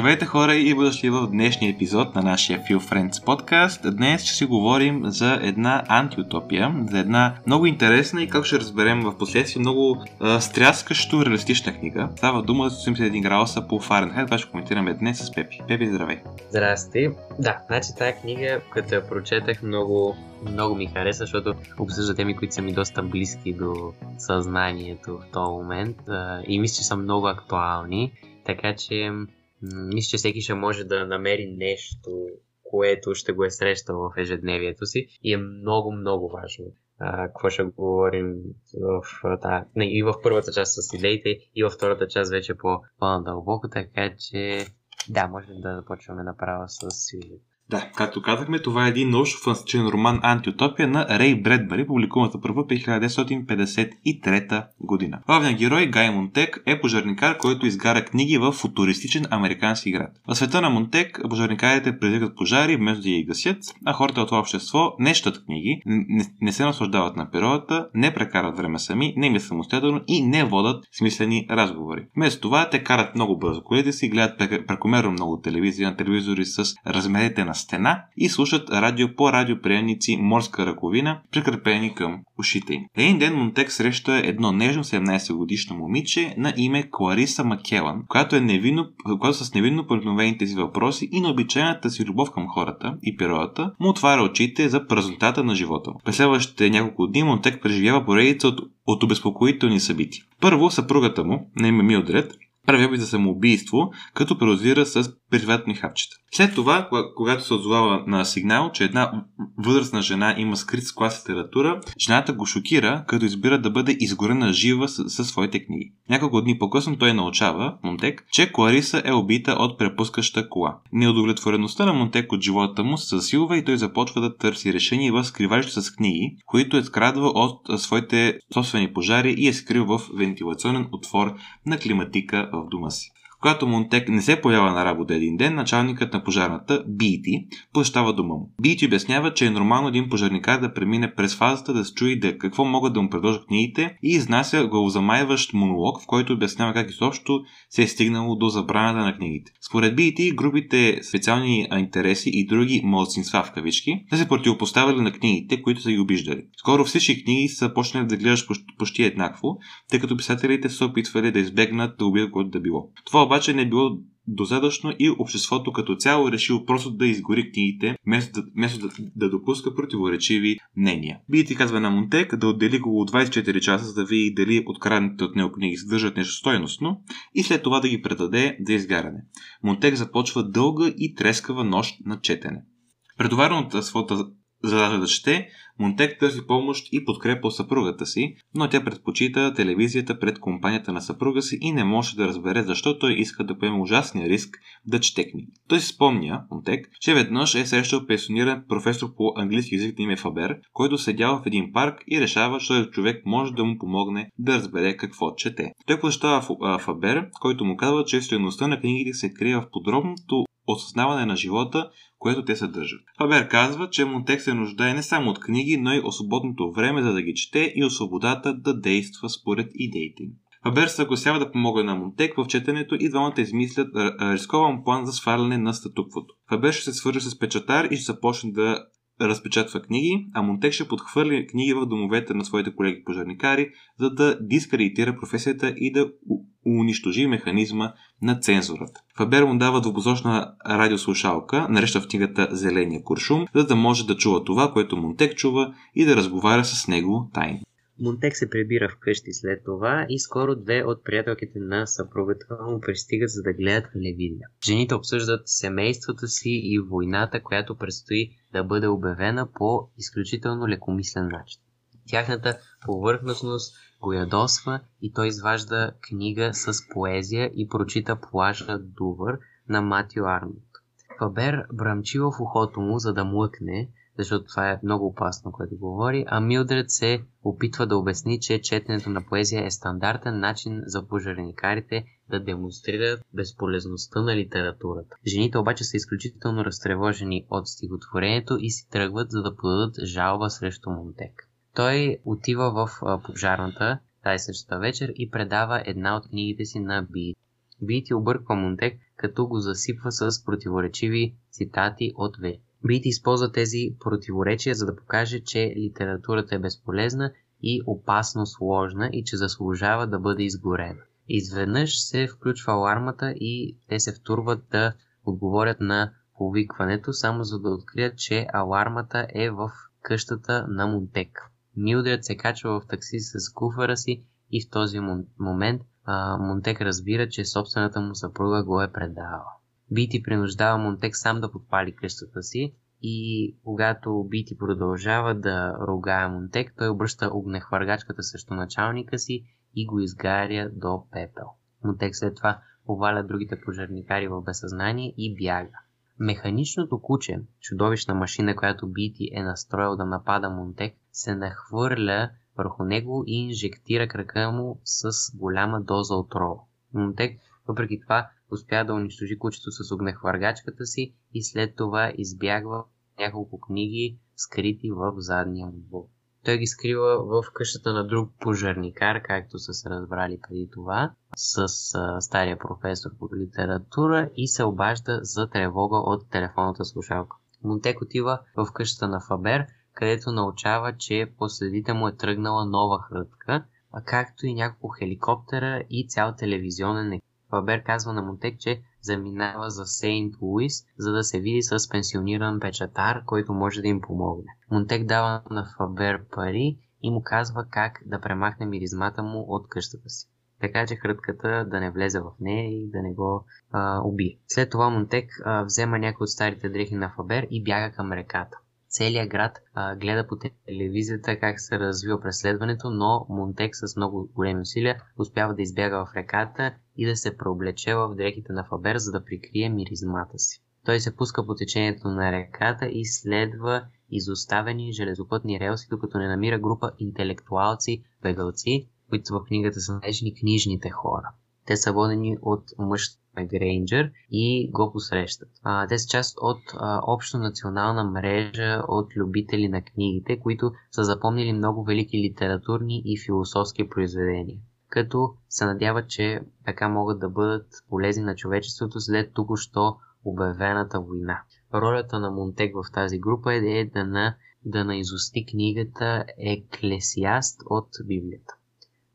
Здравейте хора и дошли в днешния епизод на нашия Feel Friends подкаст. Днес ще си говорим за една антиутопия, за една много интересна и как ще разберем в последствие много а, стряскащо реалистична книга. Става дума за 81 градуса по Фаренхайт, това ще коментираме днес с Пепи. Пепи, здравей! Здрасти! Да, значи тази книга, като я прочетах, много, много ми хареса, защото обсъжда теми, които са ми доста близки до съзнанието в този момент и мисля, че са много актуални. Така че мисля, че всеки ще може да намери нещо, което ще го е срещал в ежедневието си и е много, много важно. Какво ще говорим в, да, и в първата част с идеите, и във втората част вече по, по-надълбоко, така че да, може да започваме направо с сюжет. Да, както казахме, това е един научно-фантастичен роман Антиутопия на Рей Бредбари, публикуван първо през 1953 година. Главният герой Гай Монтек е пожарникар, който изгаря книги в футуристичен американски град. В света на Монтек пожарникарите предизвикат пожари вместо да ги гасят, а хората от това общество не щат книги, не, не се наслаждават на природата, не прекарат време сами, не мислят самостоятелно и не водат смислени разговори. Вместо това те карат много бързо колите си, гледат прекомерно много телевизия на телевизори с размерите на стена и слушат радио по радиоприемници морска ръковина, прикрепени към ушите им. Един ден Монтек среща едно нежно 17 годишно момиче на име Клариса Макелан, която, е невинно, която с невинно проникновените си въпроси и на обичайната си любов към хората и природата му отваря очите за празнотата на живота. През следващите няколко дни Монтек преживява поредица от, от обезпокоителни събития. Първо, съпругата му, на име Милдред, прави опит за самоубийство, като прозира с приватни хапчета. След това, когато се отзовава на сигнал, че една възрастна жена има скрит с литература, жената го шокира, като избира да бъде изгорена жива със своите книги. Няколко дни по-късно той научава, Монтек, че Клариса е убита от препускаща кола. Неудовлетвореността на Монтек от живота му се засилва и той започва да търси решение в скривалището с книги, които е скрадва от своите собствени пожари и е скрил в вентилационен отвор на климатика в дома си. Когато Монтек не се поява на работа един ден, началникът на пожарната, Бити, посещава дома му. Бити обяснява, че е нормално един пожарникар да премине през фазата да се чуи да какво могат да му предложат книгите и изнася главозамайващ монолог, в който обяснява как изобщо се е стигнало до забраната на книгите. Според Бити, групите специални интереси и други младсинства в кавички са се противопоставили на книгите, които са ги обиждали. Скоро всички книги са почнали да гледаш почти еднакво, тъй като писателите са опитвали да избегнат да убият който да било. Това обаче не е било достатъчно и обществото като цяло решило просто да изгори книгите, вместо да, вместо да, да допуска противоречиви мнения. Бидите казва на Монтек да отдели около 24 часа, за да види дали откраднете от него книги съдържат нещо стойностно и след това да ги предаде за изгаряне. Монтек започва дълга и трескава нощ на четене. Предоварен от своята задача да чете, Монтек търси помощ и подкрепа съпругата си, но тя предпочита телевизията пред компанията на съпруга си и не може да разбере защо той иска да поеме ужасния риск да чете книги. Той си спомня, Монтек, че веднъж е срещал пенсиониран професор по английски язик на име Фабер, който седял в един парк и решава, че този човек може да му помогне да разбере какво чете. Той посещава Фабер, който му казва, че стоеността на книгите се крие в подробното осъзнаване на живота, което те съдържат. Фабер казва, че Монтек се нуждае не само от книги, но и от свободното време за да ги чете и от свободата да действа според идеите им. Фабер съгласява да помогне на Монтек в четенето и двамата измислят рискован план за сваляне на статуквото. Фабер ще се свържи с печатар и ще започне да разпечатва книги, а Монтек ще подхвърли книги в домовете на своите колеги пожарникари, за да дискредитира професията и да унищожи механизма на цензурата. Фабер му дава двупосочна радиослушалка, нареща в книгата Зеления куршум, за да може да чува това, което Монтек чува и да разговаря с него тайно. Монтек се прибира вкъщи след това и скоро две от приятелките на съпругата му пристигат за да гледат телевизия. Жените обсъждат семейството си и войната, която предстои да бъде обявена по изключително лекомислен начин. Тяхната повърхностност го ядосва и той изважда книга с поезия и прочита плажа Дувър на Матио Арнолд. Фабер брамчи в ухото му, за да млъкне, защото това е много опасно, което говори, а Милдред се опитва да обясни, че четенето на поезия е стандартен начин за пожарникарите да демонстрират безполезността на литературата. Жените обаче са изключително разтревожени от стихотворението и си тръгват, за да подадат жалба срещу Монтек. Той отива в пожарната тази същата вечер и предава една от книгите си на Би. Бити обърква Монтек, като го засипва с противоречиви цитати от В. Бити използва тези противоречия, за да покаже, че литературата е безполезна и опасно сложна и че заслужава да бъде изгорена. Изведнъж се включва алармата и те се втурват да отговорят на повикването, само за да открият, че алармата е в къщата на Монтек. Милдред се качва в такси с куфара си и в този момент а, Монтек разбира, че собствената му съпруга го е предала. Бити принуждава Монтек сам да подпали къщата си и когато Бити продължава да ругае Монтек, той обръща огнехвъргачката срещу началника си и го изгаря до пепел. Монтек след това поваля другите пожарникари в безсъзнание и бяга. Механичното куче, чудовищна машина, която Бити е настроил да напада Монтек, се нахвърля върху него и инжектира крака му с голяма доза отрова. Монтек, въпреки това, успя да унищожи кучето с огнехвъргачката си и след това избягва няколко книги, скрити в задния двор. Той ги скрива в къщата на друг пожарникар, както са се разбрали преди това, с а, стария професор по литература и се обажда за тревога от телефонната слушалка. Монтек отива в къщата на Фабер, където научава, че по следите му е тръгнала нова хрътка, а както и няколко хеликоптера и цял телевизионен екип. Фабер казва на Монтек, че заминава за Сейнт Луис, за да се види с пенсиониран печатар, който може да им помогне. Монтек дава на Фабер пари и му казва как да премахне миризмата му от къщата си. Така че хрътката да не влезе в нея и да не го а, убие. След това Монтек а, взема някои от старите дрехи на Фабер и бяга към реката целият град а, гледа по телевизията как се развива преследването, но Монтек с много големи усилия успява да избяга в реката и да се преоблече в дрехите на Фабер, за да прикрие миризмата си. Той се пуска по течението на реката и следва изоставени железопътни релси, докато не намира група интелектуалци, бегалци, които в книгата са наречени книжните хора. Те са водени от мъж Грейнджер и го посрещат. А, те са част от а, общо национална мрежа от любители на книгите, които са запомнили много велики литературни и философски произведения като се надяват, че така могат да бъдат полезни на човечеството след току-що обявената война. Ролята на Монтек в тази група е да, на, да наизусти книгата Еклесиаст от Библията.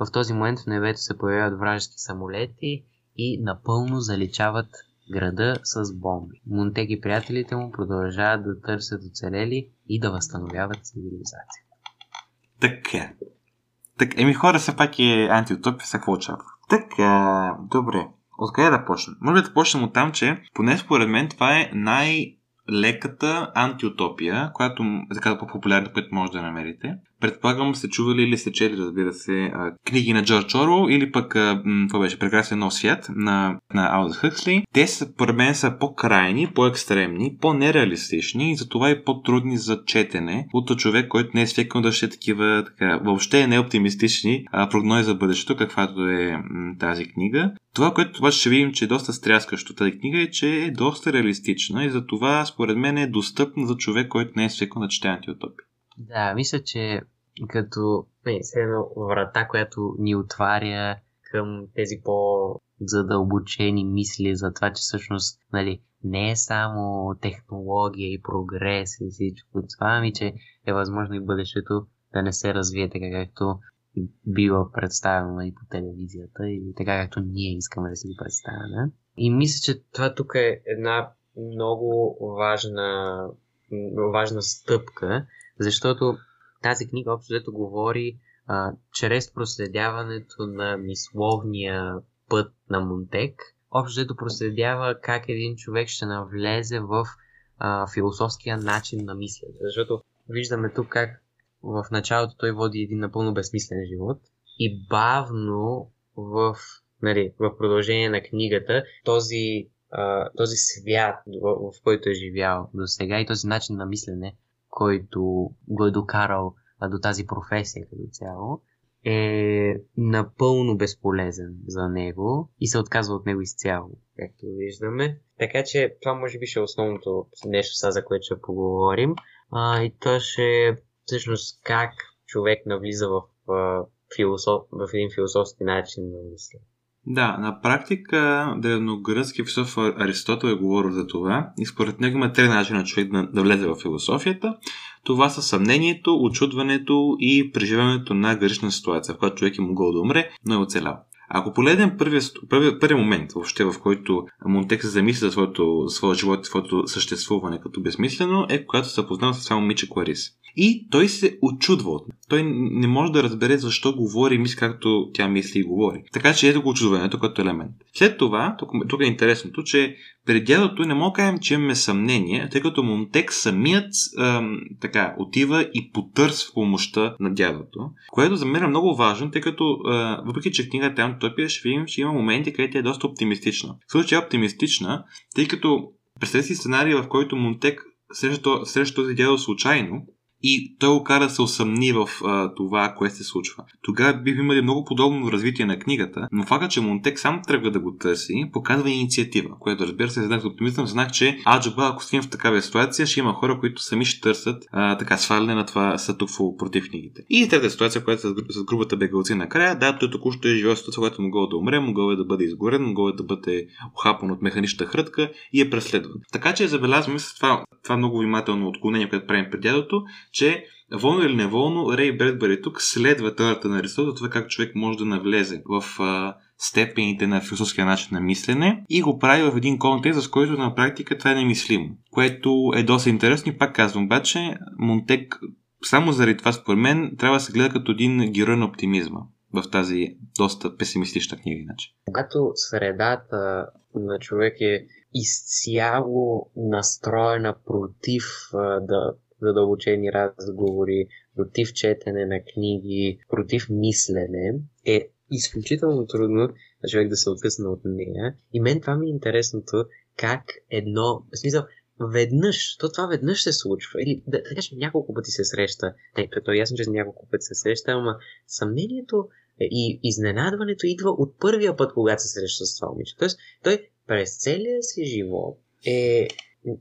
В този момент в небето се появяват вражески самолети и напълно заличават града с бомби. Монтек и приятелите му продължават да търсят оцелели и да възстановяват цивилизация. Така. Так, еми хора, все пак е антиутопия, сега какво очаква. Така, добре. Откъде да почнем? Може да почнем от там, че поне според мен това е най- леката антиутопия, която така по-популярна, която може да намерите. Предполагам сте чували или сте чели, разбира се, книги на Джордж Оро или пък, това беше Прекрасен нов свят на, на Алдъс Хъксли. Те според мен са по-крайни, по-екстремни, по-нереалистични и затова и по-трудни за четене от човек, който не е свикнал да ще такива, така, въобще не оптимистични прогнози за бъдещето, каквато е м, тази книга. Това, което обаче ще видим, че е доста стряскащо тази книга е, че е доста реалистична и затова според мен е достъпна за човек, който не е свикнал да чете антиутопия. Да, мисля, че като едно врата, която ни отваря към тези по-задълбочени мисли за това, че всъщност нали, не е само технология и прогрес и всичко това, ами че е възможно и бъдещето да не се развие така, както бива представено и по телевизията и така, както ние искаме да си го представяме. И мисля, че това тук е една много важна, важна стъпка, защото тази книга общо взето говори а, чрез проследяването на мисловния път на Монтек. Общо взето проследява как един човек ще навлезе в а, философския начин на мислене. Защото виждаме тук как в началото той води един напълно безсмислен живот и бавно в, нали, в продължение на книгата този, а, този свят, в, в който е живял до сега и този начин на мислене който го е докарал а, до тази професия като цяло, е напълно безполезен за него и се отказва от него изцяло, както виждаме. Така че това може би ще е основното нещо, са, за което ще поговорим. А, и то ще е всъщност как човек навлиза в, в, философ, в един философски начин на мислене. Да, на практика древногръцки философ Аристотел е говорил за това и според него има три начина човек да, да влезе в философията. Това са съмнението, очудването и преживяването на грешна ситуация, в която човек е могъл да умре, но е оцелял. Ако погледнем първия, първия, първия момент, въобще, в който Монтек се замисля за своето, своя живот и своето съществуване като безмислено, е когато се запознава с това момиче Кларис. И той се очудва от Той не може да разбере защо говори и мисли както тя мисли и говори. Така че ето го очудването като елемент. След това, тук, тук е интересното, че при дядото не мога да кажем, че имаме съмнение, тъй като Монтек самият ам, така, отива и потърсва помощта на дядото, което за мен е много важно, тъй като а, въпреки, че книгата е Топия, ще видим, че има моменти, където е доста оптимистична. В случай е оптимистична, тъй като представете си сценарий, в който Монтек среща, среща този дядо случайно и той го кара да се усъмни в а, това, което се случва. Тогава бих имали много подобно развитие на книгата, но факта, че Монтек сам тръгва да го търси, показва инициатива, което разбира се, знак оптимизъм, знак, че аджаба, ако стоим в такава ситуация, ще има хора, които сами ще търсят а, така сваляне на това сътукво против книгите. И трета ситуация, която е с, с грубата бегалци накрая, да, той току-що е живял ситуация, която могъл да умре, могъл е да бъде изгорен, могъл е да бъде ухапан от механичната хрътка и е преследван. Така че забелязваме с това, това много внимателно отклонение, което правим пред дядото, че волно или неволно Рей Бредбъри тук следва теорията на Аристотел, това как човек може да навлезе в а, степените на философския начин на мислене и го прави в един контекст, с който на практика това е немислимо. Което е доста интересно и пак казвам, обаче Монтек само заради това според мен трябва да се гледа като един герой на оптимизма в тази доста песимистична книга иначе. Когато средата на човек е изцяло настроена против да задълбочени разговори, против четене на книги, против мислене, е изключително трудно за човек да се откъсне от нея. И мен това ми е интересното, как едно, в смисъл, веднъж, то това веднъж се случва, или да, да кажем няколко пъти се среща, не, то е ясно, че няколко пъти се среща, ама съмнението и изненадването идва от първия път, когато се среща с това момиче. Тоест, той през целия си живот е, е,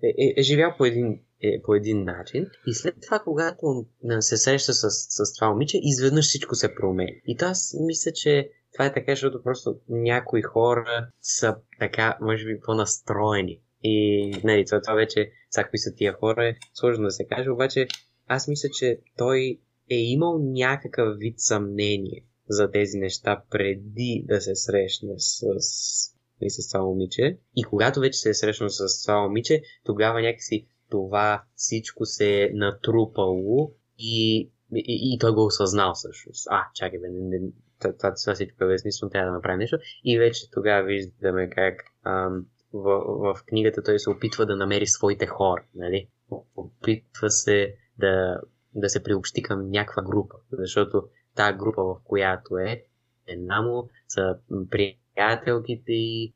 е, е живял по един е по един начин и след това, когато се среща с, с това момиче, изведнъж всичко се променя. И то аз мисля, че това е така, защото просто някои хора са така, може би, по-настроени. И нали, това, това вече, сега кои са тия хора, е сложно да се каже, обаче аз мисля, че той е имал някакъв вид съмнение за тези неща преди да се срещне с, с, и с това момиче. И когато вече се е срещнал с това момиче, тогава някакси това всичко се е натрупало и, и, и той го осъзнал всъщност. А, чакай, бе, не, не, това, това всичко е безсмислено, трябва да направи нещо. И вече тогава виждаме как ам, в, в книгата той се опитва да намери своите хора, нали? Опитва се да, да се приобщи към някаква група, защото тази група, в която е, една му са приятелките,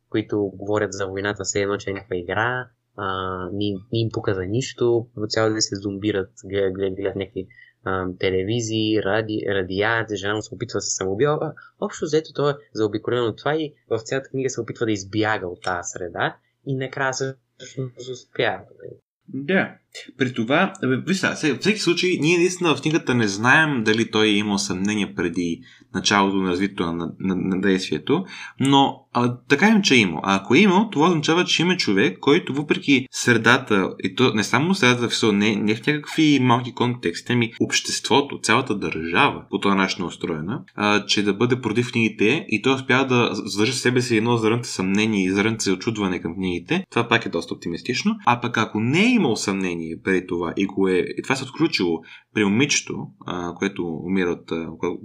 които говорят за войната, все едно, че е някаква игра, а, не, не им пука за нищо, цяло да се зомбират, гледат, гледат, гледат някакви телевизии, ради, радиации, жена се опитва да се самоубива. Общо взето той е заобиколен от това и в цялата книга се опитва да избяга от тази среда и накрая всъщност успява. Да. При това, виж сега, всеки случай, ние наистина в книгата не знаем дали той е имал съмнение преди началото на развитието на, на, на действието, но а, така им, че е имал. А ако е имал, това означава, че има човек, който въпреки средата, и то не само средата в не, не в някакви малки контексти, ами обществото, цялата държава по този начин е устроена, а, че да бъде против книгите и той успява да задържи в себе си едно зрънце съмнение и зрънце очудване към книгите, това пак е доста оптимистично. А пък ако не е имал съмнение преди това и, го е, и това се отключило при момичето, а, което умира от,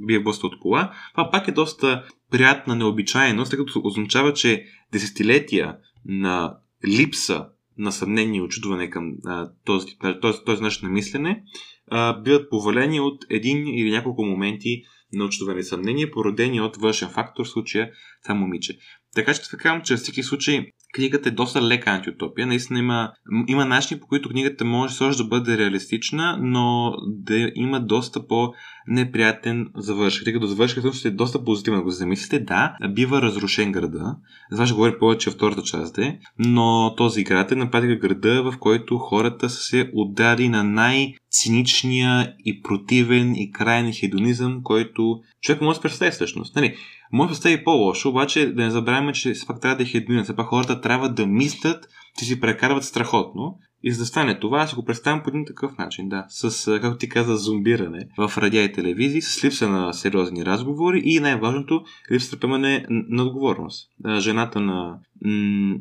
бие блъста от кола, това пак е доста приятна необичайност, тъй като означава, че десетилетия на липса на съмнение и очудване към а, този, този, този начин на мислене а, биват повалени от един или няколко моменти на очудване и съмнение, породени от външен фактор, в случая това момиче. Така че така че във всеки случай книгата е доста лека антиутопия. Наистина има, има начини, по които книгата може също да бъде реалистична, но да има доста по неприятен завършък. Тъй като завършъкът ще е доста позитивно, се замислите. Да, бива разрушен града. За ще говоря повече в втората част, де, но този град е на града, в който хората са се отдали на най-циничния и противен и крайен хедонизъм, който човек може да представи всъщност. Нали, може да стане по-лошо, обаче да не забравяме, че все пак трябва да е хедонизъм. Все пак хората трябва да мислят, че си прекарват страхотно и за да стане това, аз го представям по един такъв начин, да. С, както ти каза, зомбиране в радиа и телевизии, с липса на сериозни разговори и най-важното, липса на поемане на отговорност. Жената на,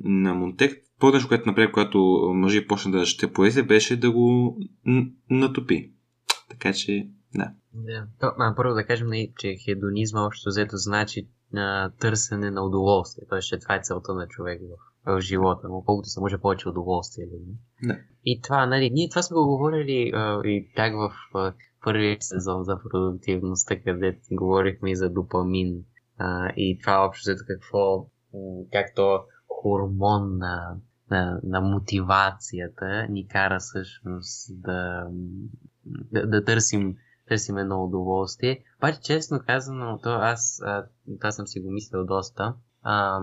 на Монтек, по-нещо, което направи, когато мъжи почна да чете поезия, беше да го натопи. Така че, да. Да. Първо да кажем, нали, че хедонизма общо взето значи на търсене на удоволствие. Тоест, че това е целта на човек в в живота му, колкото се може повече удоволствие. Нали? Да. И това, нали, ние това сме го говорили а, и так в а, първия сезон за продуктивността, където говорихме и за допамин. А, и това общо за какво, както хормон на, на, на мотивацията ни кара всъщност да, да, да търсим търсим едно удоволствие. Обаче, честно казано, то аз, а, това съм си го мислил доста. А,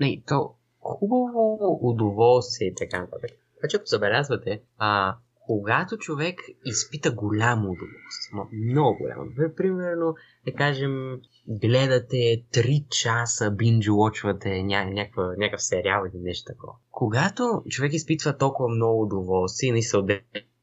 не, то хубаво удоволствие и така нататък. Обаче, ако забелязвате, а, когато човек изпита голямо удоволствие, много голямо, примерно, да кажем, гледате 3 часа, бинджу-лочвате ня- някаква, някакъв сериал или нещо такова. Когато човек изпитва толкова много удоволствие и не се отделя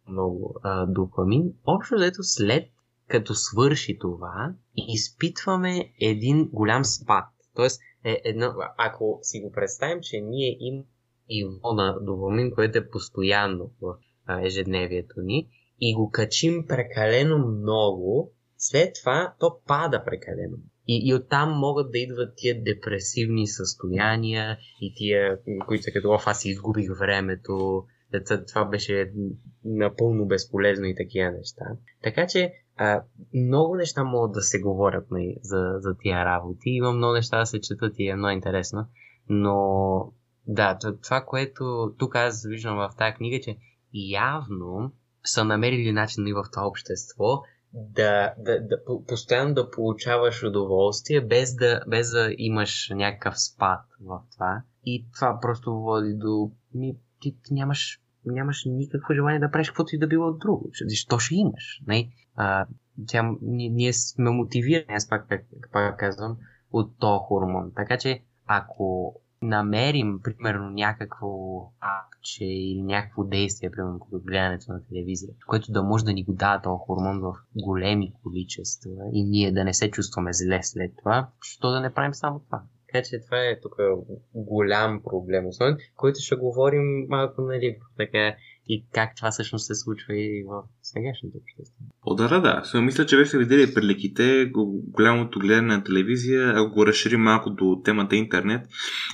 много а, допамин, общо взето след като свърши това, изпитваме един голям спад. Тоест, е едно, ако си го представим, че ние имаме ниво на допамин, което е постоянно в ежедневието ни и го качим прекалено много, след това то пада прекалено. И, и оттам могат да идват тия депресивни състояния и тия, които са като, аз изгубих времето, това беше напълно безполезно и такива неща. Така че много неща могат да се говорят нали, за, за тия работи. Има много неща да се четат и е много интересно. Но да, това, което тук аз виждам в тази книга, че явно са намерили начин и в това общество да, да, да постоянно да получаваш удоволствие, без да, без да имаш някакъв спад в това. И това просто води до... Ми, ти нямаш нямаш никакво желание да правиш каквото и да било друго. Защо ще имаш? Не? А, тя, ние, сме мотивирани, аз пак, пак, казвам, от то хормон. Така че, ако намерим, примерно, някакво акче или някакво действие, примерно, като гледането на телевизия, което да може да ни го дава този хормон в големи количества и ние да не се чувстваме зле след това, що да не правим само това? Така че това е тук голям проблем, основен, който ще говорим малко, нали, така и как това всъщност се случва и в сегашното общество. О, да, да, да. Мисля, че вече видели прелеките, голямото гледане на телевизия, ако го разширим малко до темата интернет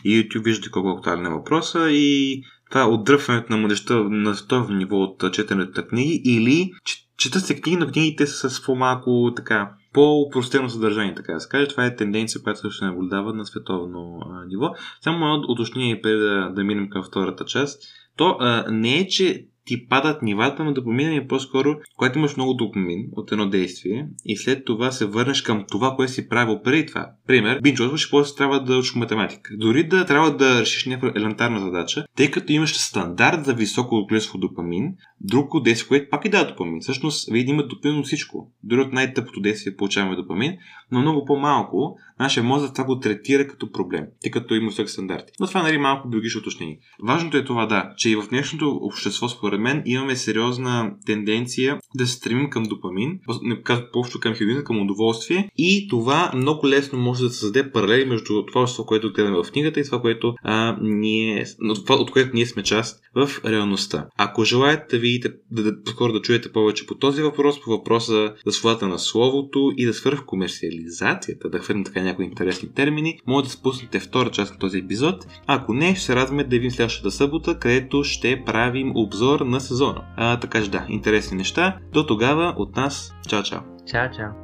и YouTube, виждате колко актуален е въпроса и това отдръпването на младеща на световно ниво от четенето на книги или четат се книги, но книгите са с по-малко така по-упростено съдържание, така да се каже. Това е тенденция, която също се наблюдава на световно а, ниво. Само едно уточнение преди да, да минем към втората част. То а, не е, че ти падат нивата на допамина и по-скоро, когато имаш много допамин от едно действие и след това се върнеш към това, което си правил преди това. Пример, бинчозваш и после трябва да учиш математика. Дори да трябва да решиш някаква елементарна задача, тъй като имаш стандарт за високо количество допамин, друго действие, което пак и дава допамин. Всъщност, вие има допамин от всичко. Дори от най-тъпото действие получаваме допамин, но много по-малко нашия мозък това го третира като проблем, тъй като има високи стандарти. Но това е нали, малко биологично уточнение. Важното е това да, че и в днешното общество, според мен, имаме сериозна тенденция да се стремим към допамин, по-общо към хедонизъм, към удоволствие и това много лесно може да създаде паралели между това, което гледаме в книгата и това, което а, ние, от което ние сме част в реалността. Ако желаете да видите, да, да, скоро да чуете повече по този въпрос, по въпроса за свободата на словото и да свърх да хвърнем така някои интересни термини, може да спуснете втора част на този епизод. Ако не, ще се радваме да видим следващата събота, където ще правим обзор на сезона. А, така че да, интересни неща. До тогава от нас, чао чао! Чао чао!